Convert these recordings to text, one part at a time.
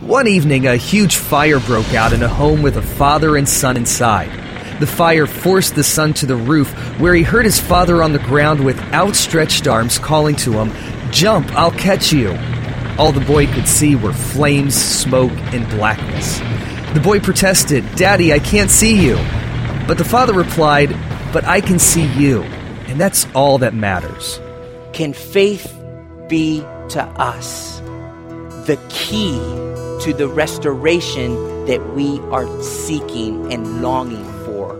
One evening, a huge fire broke out in a home with a father and son inside. The fire forced the son to the roof, where he heard his father on the ground with outstretched arms calling to him, Jump, I'll catch you. All the boy could see were flames, smoke, and blackness. The boy protested, Daddy, I can't see you. But the father replied, But I can see you, and that's all that matters. Can faith be to us the key to the restoration that we are seeking and longing for?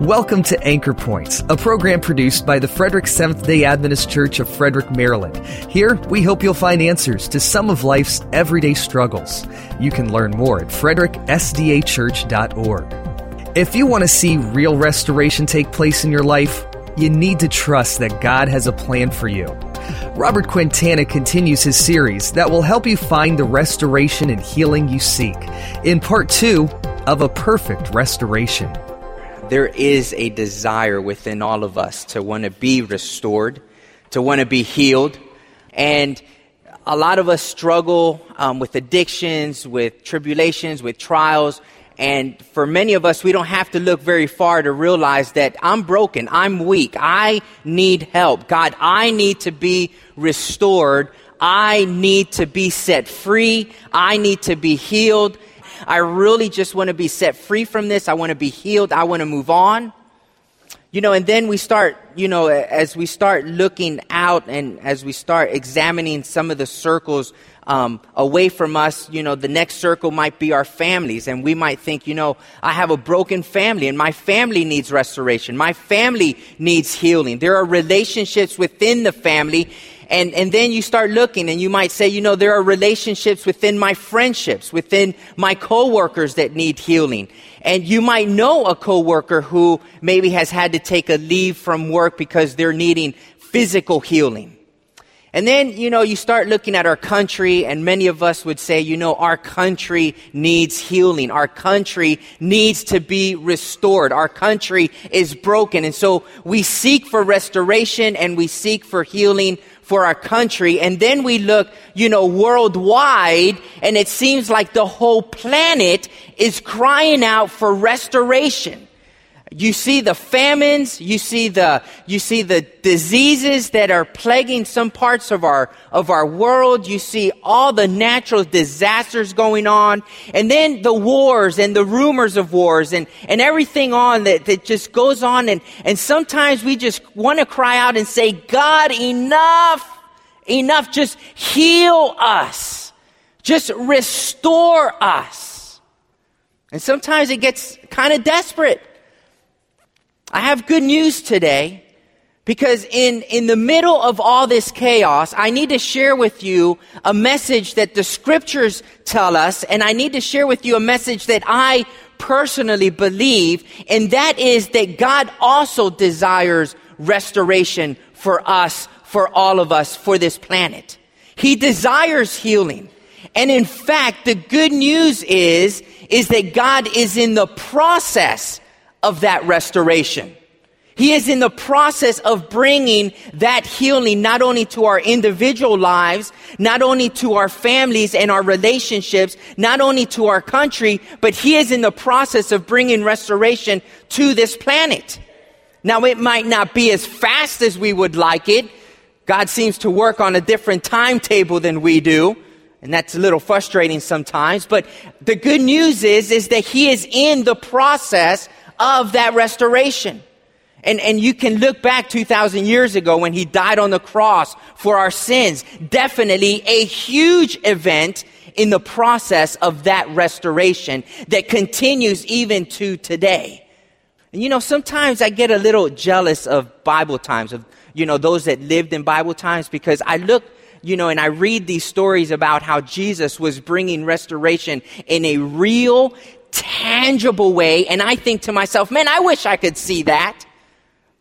Welcome to Anchor Points, a program produced by the Frederick Seventh day Adventist Church of Frederick, Maryland. Here, we hope you'll find answers to some of life's everyday struggles. You can learn more at fredericksdachurch.org. If you want to see real restoration take place in your life, you need to trust that God has a plan for you. Robert Quintana continues his series that will help you find the restoration and healing you seek in part two of A Perfect Restoration. There is a desire within all of us to want to be restored, to want to be healed. And a lot of us struggle um, with addictions, with tribulations, with trials. And for many of us, we don't have to look very far to realize that I'm broken. I'm weak. I need help. God, I need to be restored. I need to be set free. I need to be healed. I really just want to be set free from this. I want to be healed. I want to move on. You know, and then we start, you know, as we start looking out and as we start examining some of the circles um, away from us, you know, the next circle might be our families. And we might think, you know, I have a broken family and my family needs restoration. My family needs healing. There are relationships within the family. And, and then you start looking and you might say, you know, there are relationships within my friendships, within my coworkers that need healing. And you might know a coworker who maybe has had to take a leave from work because they're needing physical healing. And then, you know, you start looking at our country, and many of us would say, you know, our country needs healing. Our country needs to be restored. Our country is broken. And so we seek for restoration and we seek for healing for our country. And then we look, you know, worldwide, and it seems like the whole planet is crying out for restoration. You see the famines, you see the, you see the diseases that are plaguing some parts of our, of our world. You see all the natural disasters going on. And then the wars and the rumors of wars and, and everything on that, that just goes on. And, and sometimes we just want to cry out and say, God, enough, enough. Just heal us. Just restore us. And sometimes it gets kind of desperate. I have good news today because in, in the middle of all this chaos, I need to share with you a message that the scriptures tell us, and I need to share with you a message that I personally believe, and that is that God also desires restoration for us, for all of us, for this planet. He desires healing. And in fact, the good news is, is that God is in the process of that restoration. He is in the process of bringing that healing not only to our individual lives, not only to our families and our relationships, not only to our country, but He is in the process of bringing restoration to this planet. Now, it might not be as fast as we would like it. God seems to work on a different timetable than we do. And that's a little frustrating sometimes. But the good news is, is that He is in the process of that restoration. And, and you can look back 2,000 years ago when he died on the cross for our sins. Definitely a huge event in the process of that restoration that continues even to today. And you know, sometimes I get a little jealous of Bible times, of, you know, those that lived in Bible times because I look, you know, and I read these stories about how Jesus was bringing restoration in a real, tangible way. And I think to myself, man, I wish I could see that.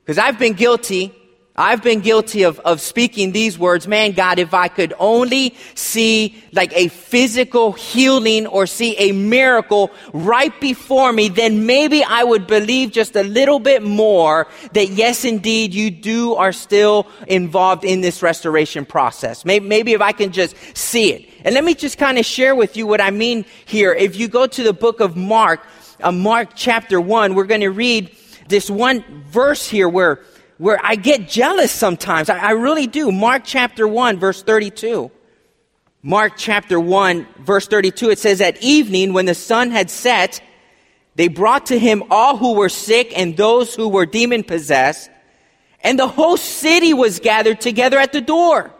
Because I've been guilty. I've been guilty of, of speaking these words, man, God, if I could only see like a physical healing or see a miracle right before me, then maybe I would believe just a little bit more that yes, indeed, you do are still involved in this restoration process. Maybe, maybe if I can just see it. And let me just kind of share with you what I mean here. If you go to the book of Mark, uh, Mark chapter 1, we're going to read this one verse here where, where I get jealous sometimes. I, I really do. Mark chapter 1, verse 32. Mark chapter 1, verse 32, it says, At evening, when the sun had set, they brought to him all who were sick and those who were demon possessed, and the whole city was gathered together at the door.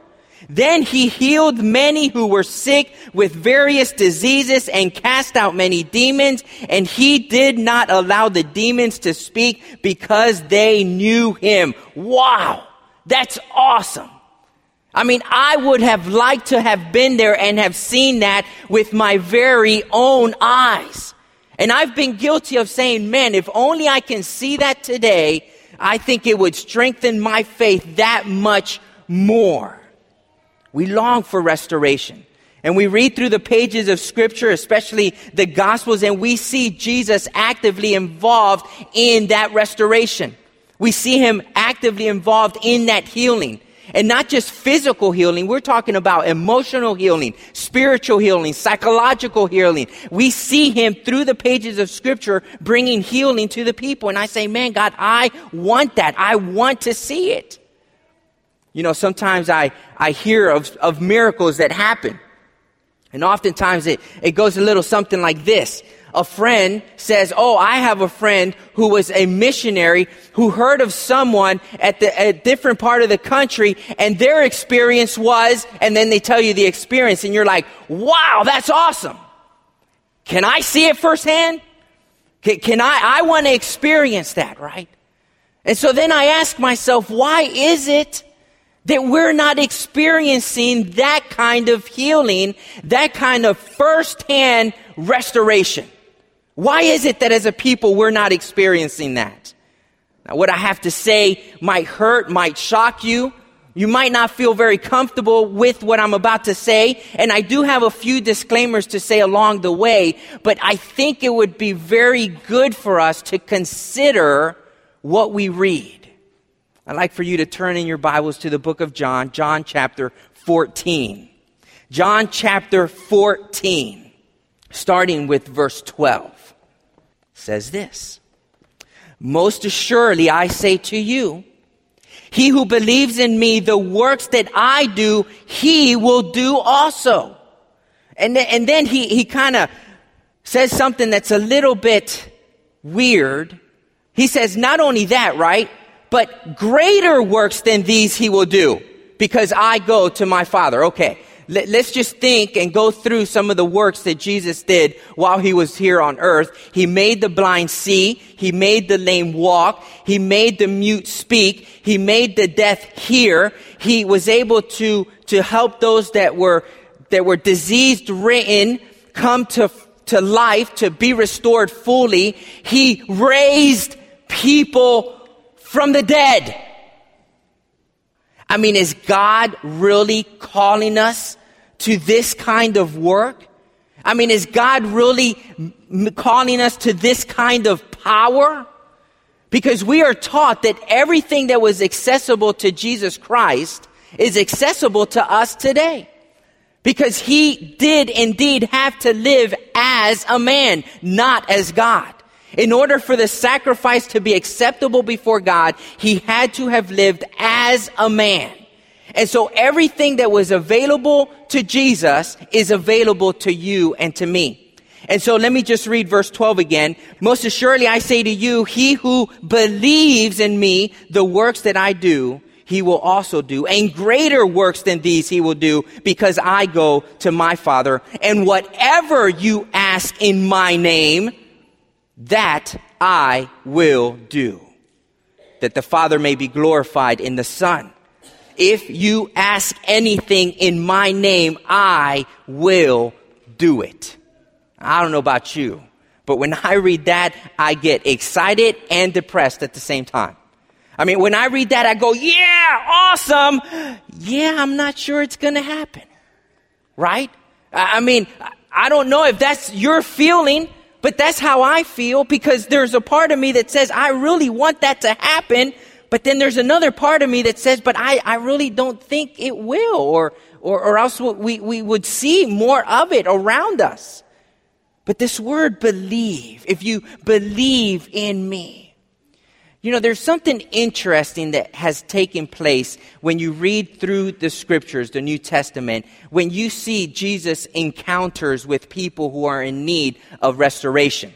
Then he healed many who were sick with various diseases and cast out many demons. And he did not allow the demons to speak because they knew him. Wow. That's awesome. I mean, I would have liked to have been there and have seen that with my very own eyes. And I've been guilty of saying, man, if only I can see that today, I think it would strengthen my faith that much more. We long for restoration. And we read through the pages of scripture, especially the gospels, and we see Jesus actively involved in that restoration. We see him actively involved in that healing. And not just physical healing, we're talking about emotional healing, spiritual healing, psychological healing. We see him through the pages of scripture bringing healing to the people. And I say, man, God, I want that. I want to see it. You know, sometimes I, I hear of, of miracles that happen. And oftentimes it, it goes a little something like this. A friend says, Oh, I have a friend who was a missionary who heard of someone at the, a different part of the country and their experience was, and then they tell you the experience and you're like, wow, that's awesome. Can I see it firsthand? Can, can I, I want to experience that, right? And so then I ask myself, why is it that we're not experiencing that kind of healing, that kind of firsthand restoration. Why is it that as a people we're not experiencing that? Now, what I have to say might hurt, might shock you. You might not feel very comfortable with what I'm about to say, and I do have a few disclaimers to say along the way, but I think it would be very good for us to consider what we read. I'd like for you to turn in your Bibles to the book of John, John chapter 14. John chapter 14, starting with verse 12, says this Most assuredly I say to you, he who believes in me, the works that I do, he will do also. And, th- and then he, he kind of says something that's a little bit weird. He says, not only that, right? But greater works than these he will do because I go to my Father. Okay. Let's just think and go through some of the works that Jesus did while he was here on earth. He made the blind see. He made the lame walk. He made the mute speak. He made the deaf hear. He was able to, to help those that were, that were diseased written come to, to life, to be restored fully. He raised people from the dead. I mean, is God really calling us to this kind of work? I mean, is God really calling us to this kind of power? Because we are taught that everything that was accessible to Jesus Christ is accessible to us today. Because he did indeed have to live as a man, not as God. In order for the sacrifice to be acceptable before God, he had to have lived as a man. And so everything that was available to Jesus is available to you and to me. And so let me just read verse 12 again. Most assuredly I say to you, he who believes in me, the works that I do, he will also do. And greater works than these he will do because I go to my Father. And whatever you ask in my name, that I will do, that the Father may be glorified in the Son. If you ask anything in my name, I will do it. I don't know about you, but when I read that, I get excited and depressed at the same time. I mean, when I read that, I go, yeah, awesome. Yeah, I'm not sure it's going to happen. Right? I mean, I don't know if that's your feeling, but that's how I feel because there's a part of me that says, I really want that to happen. But then there's another part of me that says, but I, I really don't think it will, or, or, or else we, we would see more of it around us. But this word believe, if you believe in me, you know, there's something interesting that has taken place when you read through the scriptures, the New Testament, when you see Jesus encounters with people who are in need of restoration.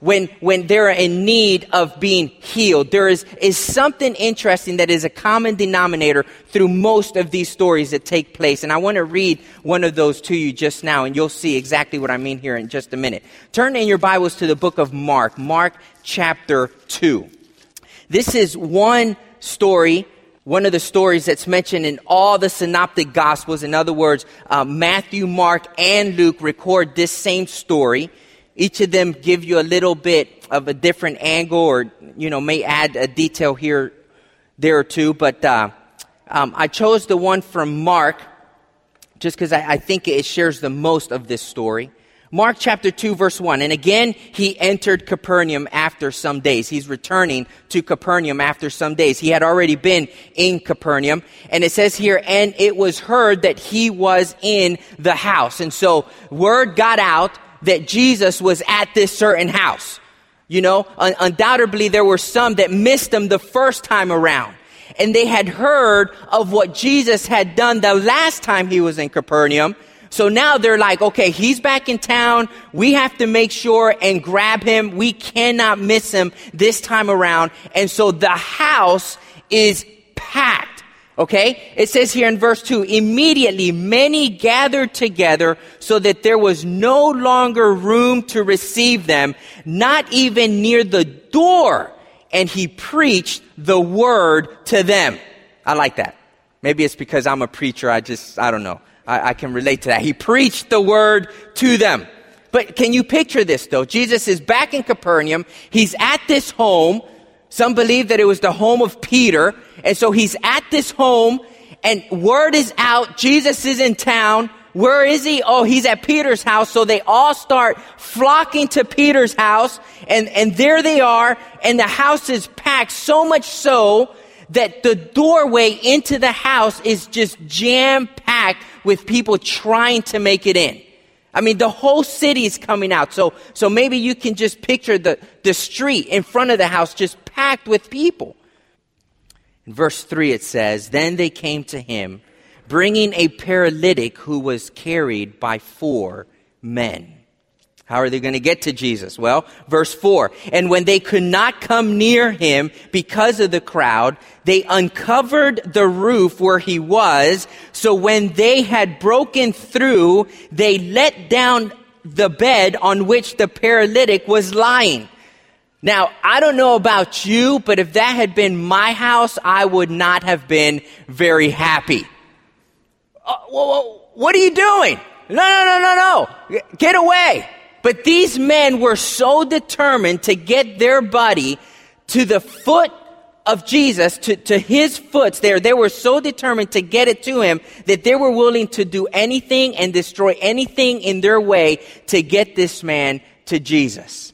When, when they're in need of being healed, there is, is something interesting that is a common denominator through most of these stories that take place. And I want to read one of those to you just now, and you'll see exactly what I mean here in just a minute. Turn in your Bibles to the book of Mark, Mark chapter 2. This is one story, one of the stories that's mentioned in all the synoptic gospels. In other words, uh, Matthew, Mark, and Luke record this same story. Each of them give you a little bit of a different angle or, you know, may add a detail here, there or two. But uh, um, I chose the one from Mark just because I, I think it shares the most of this story. Mark chapter 2 verse 1. And again, he entered Capernaum after some days. He's returning to Capernaum after some days. He had already been in Capernaum. And it says here, and it was heard that he was in the house. And so word got out that Jesus was at this certain house. You know, un- undoubtedly there were some that missed him the first time around. And they had heard of what Jesus had done the last time he was in Capernaum. So now they're like, okay, he's back in town. We have to make sure and grab him. We cannot miss him this time around. And so the house is packed. Okay? It says here in verse 2, immediately many gathered together so that there was no longer room to receive them, not even near the door. And he preached the word to them. I like that. Maybe it's because I'm a preacher. I just, I don't know. I, I can relate to that. He preached the word to them. But can you picture this though? Jesus is back in Capernaum. He's at this home. Some believe that it was the home of Peter. And so he's at this home and word is out. Jesus is in town. Where is he? Oh, he's at Peter's house. So they all start flocking to Peter's house and, and there they are. And the house is packed so much so that the doorway into the house is just jam packed with people trying to make it in. I mean, the whole city is coming out. So, so maybe you can just picture the, the street in front of the house just packed with people. In verse 3, it says, Then they came to him, bringing a paralytic who was carried by four men. How are they going to get to Jesus? Well, verse 4. And when they could not come near him because of the crowd, they uncovered the roof where he was. So when they had broken through, they let down the bed on which the paralytic was lying. Now, I don't know about you, but if that had been my house, I would not have been very happy. Uh, what are you doing? No, no, no, no, no. Get away. But these men were so determined to get their buddy to the foot of Jesus, to, to his foots there. They were so determined to get it to him that they were willing to do anything and destroy anything in their way to get this man to Jesus.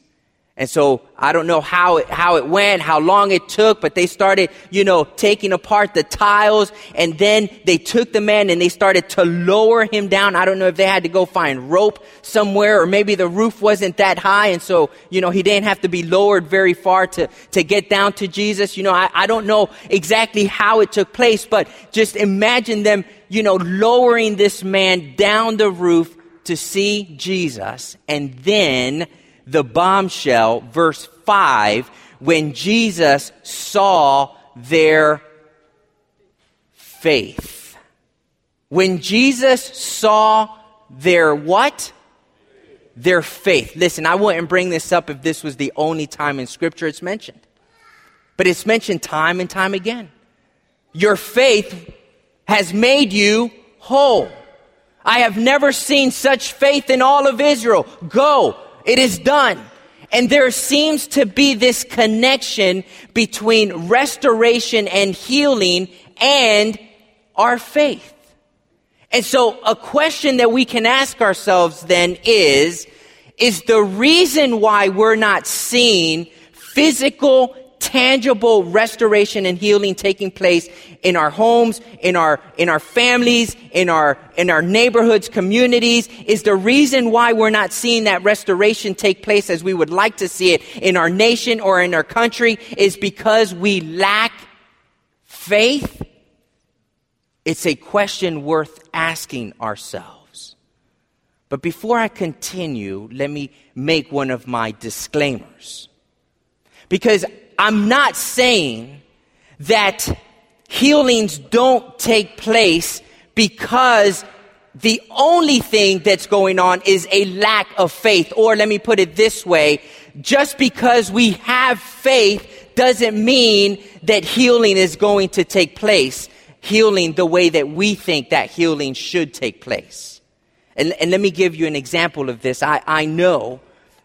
And so I don't know how it, how it went, how long it took, but they started, you know, taking apart the tiles and then they took the man and they started to lower him down. I don't know if they had to go find rope somewhere or maybe the roof wasn't that high. And so, you know, he didn't have to be lowered very far to, to get down to Jesus. You know, I, I don't know exactly how it took place, but just imagine them, you know, lowering this man down the roof to see Jesus and then the bombshell, verse 5, when Jesus saw their faith. When Jesus saw their what? Their faith. Listen, I wouldn't bring this up if this was the only time in Scripture it's mentioned. But it's mentioned time and time again. Your faith has made you whole. I have never seen such faith in all of Israel. Go, it is done. And there seems to be this connection between restoration and healing and our faith. And so a question that we can ask ourselves then is, is the reason why we're not seeing physical, tangible restoration and healing taking place in our homes, in our, in our families, in our, in our neighborhoods, communities, is the reason why we're not seeing that restoration take place as we would like to see it in our nation or in our country is because we lack faith? It's a question worth asking ourselves. But before I continue, let me make one of my disclaimers. Because I'm not saying that healings don't take place because the only thing that's going on is a lack of faith. Or let me put it this way. Just because we have faith doesn't mean that healing is going to take place healing the way that we think that healing should take place. And, and let me give you an example of this. I, I know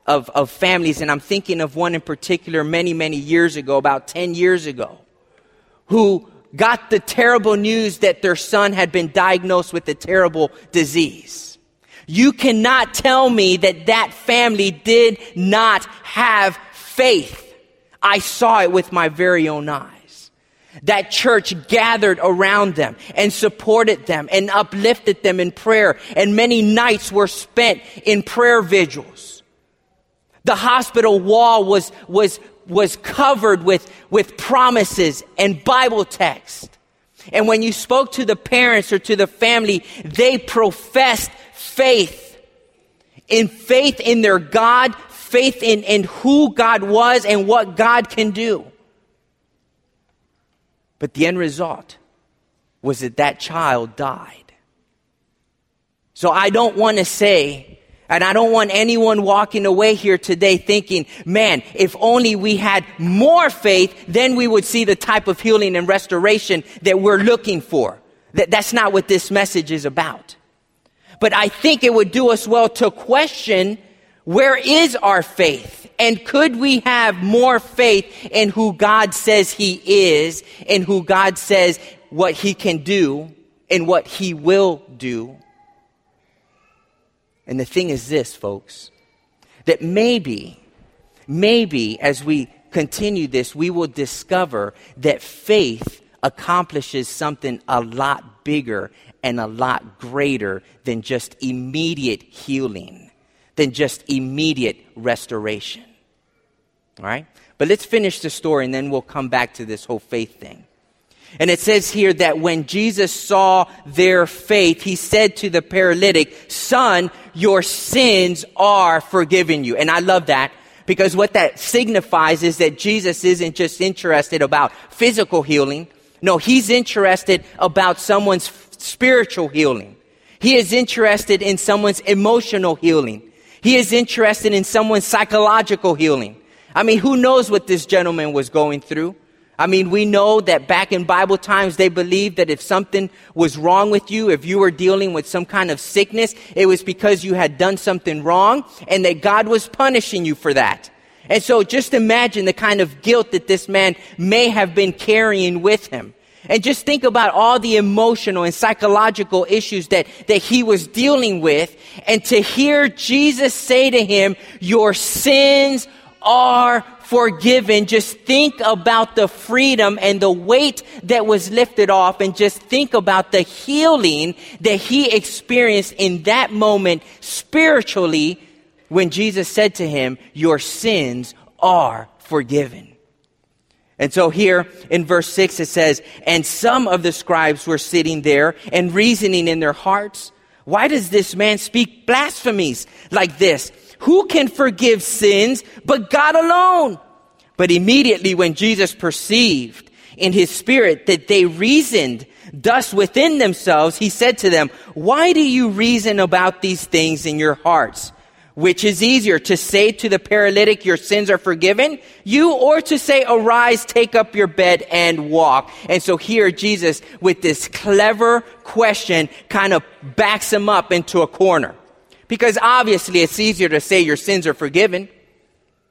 of, of families, and I'm thinking of one in particular many, many years ago, about 10 years ago, who got the terrible news that their son had been diagnosed with a terrible disease. You cannot tell me that that family did not have faith. I saw it with my very own eyes. That church gathered around them and supported them and uplifted them in prayer. And many nights were spent in prayer vigils. The hospital wall was, was, was covered with, with promises and Bible text. And when you spoke to the parents or to the family, they professed faith. In faith in their God, faith in, in who God was and what God can do. But the end result was that that child died. So I don't want to say, and I don't want anyone walking away here today thinking, man, if only we had more faith, then we would see the type of healing and restoration that we're looking for. That, that's not what this message is about. But I think it would do us well to question where is our faith? And could we have more faith in who God says He is, in who God says what He can do, and what He will do? And the thing is this, folks, that maybe, maybe as we continue this, we will discover that faith accomplishes something a lot bigger and a lot greater than just immediate healing than just immediate restoration. All right? But let's finish the story and then we'll come back to this whole faith thing. And it says here that when Jesus saw their faith, he said to the paralytic, Son, your sins are forgiven you. And I love that because what that signifies is that Jesus isn't just interested about physical healing. No, he's interested about someone's spiritual healing. He is interested in someone's emotional healing. He is interested in someone's psychological healing. I mean, who knows what this gentleman was going through? I mean, we know that back in Bible times, they believed that if something was wrong with you, if you were dealing with some kind of sickness, it was because you had done something wrong and that God was punishing you for that. And so just imagine the kind of guilt that this man may have been carrying with him. And just think about all the emotional and psychological issues that, that he was dealing with. And to hear Jesus say to him, your sins are forgiven. Just think about the freedom and the weight that was lifted off and just think about the healing that he experienced in that moment spiritually when Jesus said to him, your sins are forgiven. And so here in verse 6 it says, And some of the scribes were sitting there and reasoning in their hearts, Why does this man speak blasphemies like this? Who can forgive sins but God alone? But immediately when Jesus perceived in his spirit that they reasoned thus within themselves, he said to them, Why do you reason about these things in your hearts? Which is easier to say to the paralytic, your sins are forgiven, you, or to say, arise, take up your bed and walk. And so here Jesus, with this clever question, kind of backs him up into a corner. Because obviously it's easier to say your sins are forgiven.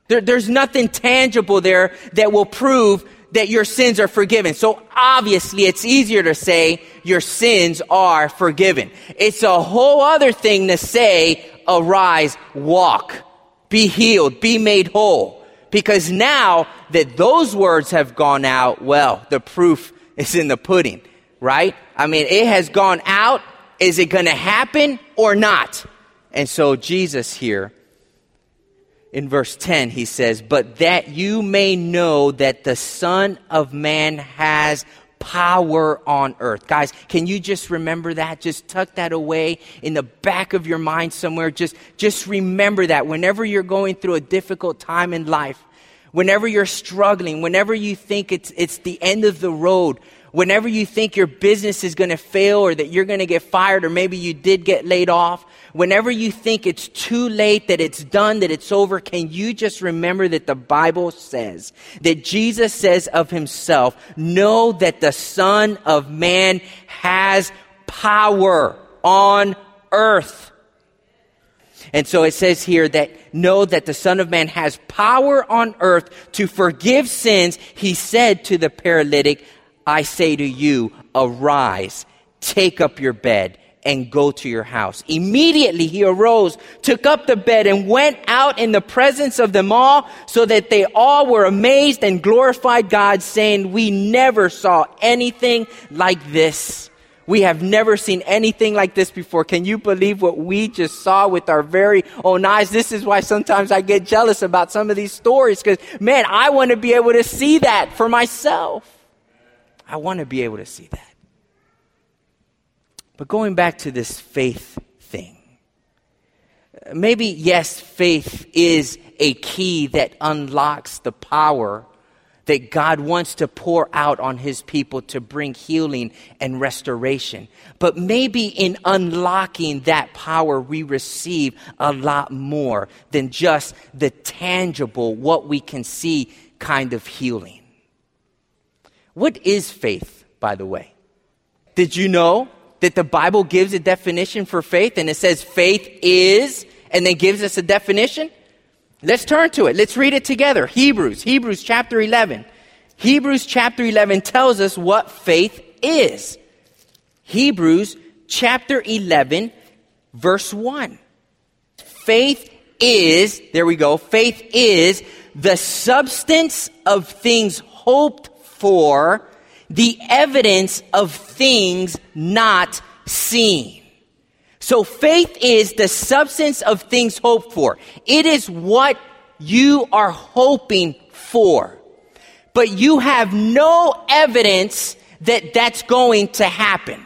There, there's nothing tangible there that will prove that your sins are forgiven. So obviously it's easier to say your sins are forgiven. It's a whole other thing to say, arise, walk, be healed, be made whole. Because now that those words have gone out, well, the proof is in the pudding, right? I mean, it has gone out. Is it going to happen or not? And so Jesus here in verse 10, he says, But that you may know that the Son of Man has power on earth. Guys, can you just remember that? Just tuck that away in the back of your mind somewhere. Just, just remember that whenever you're going through a difficult time in life, whenever you're struggling, whenever you think it's, it's the end of the road, whenever you think your business is going to fail or that you're going to get fired or maybe you did get laid off, whenever you think it's too late, that it's done, that it's over, can you just remember that the Bible says, that Jesus says of himself, know that the Son of Man has power on earth. And so it says here that know that the Son of Man has power on earth to forgive sins. He said to the paralytic, I say to you, arise, take up your bed, and go to your house. Immediately he arose, took up the bed, and went out in the presence of them all, so that they all were amazed and glorified God, saying, We never saw anything like this. We have never seen anything like this before. Can you believe what we just saw with our very own eyes? This is why sometimes I get jealous about some of these stories because, man, I want to be able to see that for myself. I want to be able to see that. But going back to this faith thing, maybe, yes, faith is a key that unlocks the power that God wants to pour out on his people to bring healing and restoration. But maybe in unlocking that power, we receive a lot more than just the tangible, what we can see kind of healing. What is faith, by the way? Did you know that the Bible gives a definition for faith and it says faith is, and then gives us a definition? Let's turn to it. Let's read it together. Hebrews, Hebrews chapter 11. Hebrews chapter 11 tells us what faith is. Hebrews chapter 11, verse 1. Faith is, there we go, faith is the substance of things hoped for the evidence of things not seen. So faith is the substance of things hoped for. It is what you are hoping for. But you have no evidence that that's going to happen.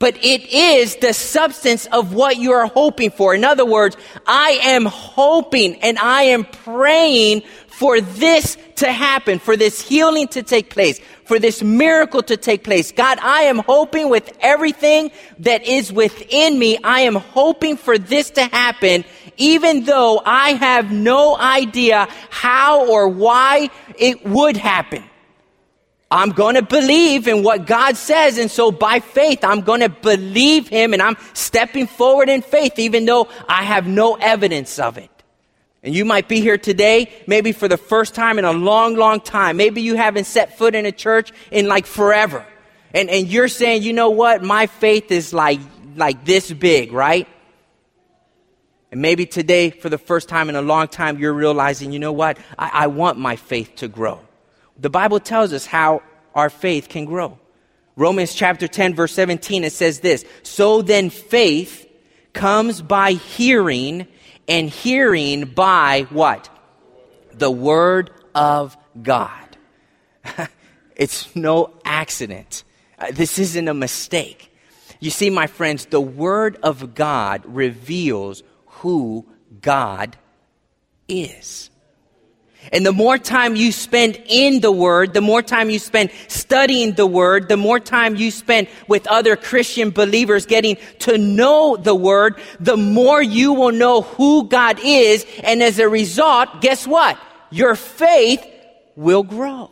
But it is the substance of what you are hoping for. In other words, I am hoping and I am praying for this to happen, for this healing to take place, for this miracle to take place. God, I am hoping with everything that is within me, I am hoping for this to happen, even though I have no idea how or why it would happen. I'm going to believe in what God says. And so by faith, I'm going to believe Him and I'm stepping forward in faith, even though I have no evidence of it. And you might be here today, maybe for the first time in a long, long time. Maybe you haven't set foot in a church in like forever. And, and you're saying, you know what? My faith is like, like this big, right? And maybe today, for the first time in a long time, you're realizing, you know what? I, I want my faith to grow. The Bible tells us how our faith can grow. Romans chapter 10, verse 17, it says this So then faith comes by hearing and hearing by what? The Word of God. it's no accident. Uh, this isn't a mistake. You see, my friends, the Word of God reveals who God is. And the more time you spend in the Word, the more time you spend studying the Word, the more time you spend with other Christian believers getting to know the Word, the more you will know who God is. And as a result, guess what? Your faith will grow.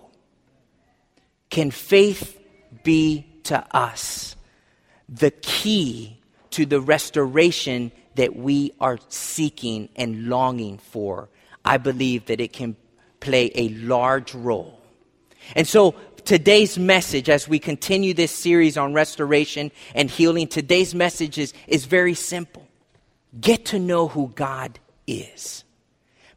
Can faith be to us the key to the restoration that we are seeking and longing for I believe that it can play a large role. And so today's message, as we continue this series on restoration and healing, today's message is, is very simple. Get to know who God is.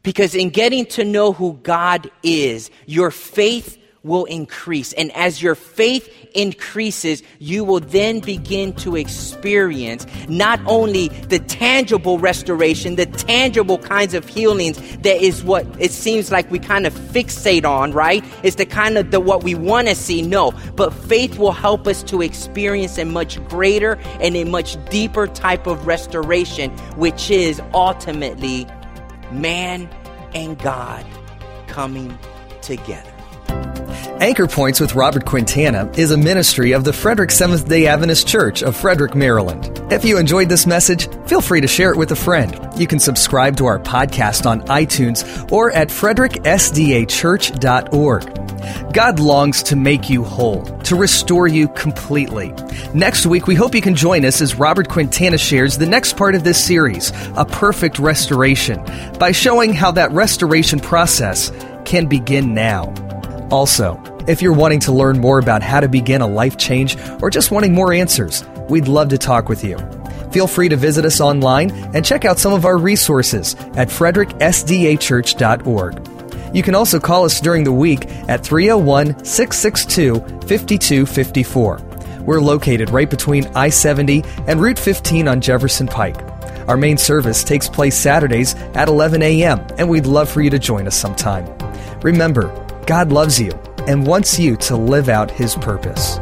Because in getting to know who God is, your faith will increase. And as your faith increases, you will then begin to experience not only the tangible restoration, the tangible kinds of healings that is what it seems like we kind of fixate on, right? It's the kind of the what we want to see. No, but faith will help us to experience a much greater and a much deeper type of restoration, which is ultimately man and God coming together. Anchor Points with Robert Quintana is a ministry of the Frederick Seventh day Adventist Church of Frederick, Maryland. If you enjoyed this message, feel free to share it with a friend. You can subscribe to our podcast on iTunes or at fredericksdachurch.org. God longs to make you whole, to restore you completely. Next week, we hope you can join us as Robert Quintana shares the next part of this series, A Perfect Restoration, by showing how that restoration process can begin now. Also, if you're wanting to learn more about how to begin a life change or just wanting more answers, we'd love to talk with you. Feel free to visit us online and check out some of our resources at fredericksdachurch.org. You can also call us during the week at 301 662 5254. We're located right between I 70 and Route 15 on Jefferson Pike. Our main service takes place Saturdays at 11 a.m., and we'd love for you to join us sometime. Remember, God loves you and wants you to live out His purpose.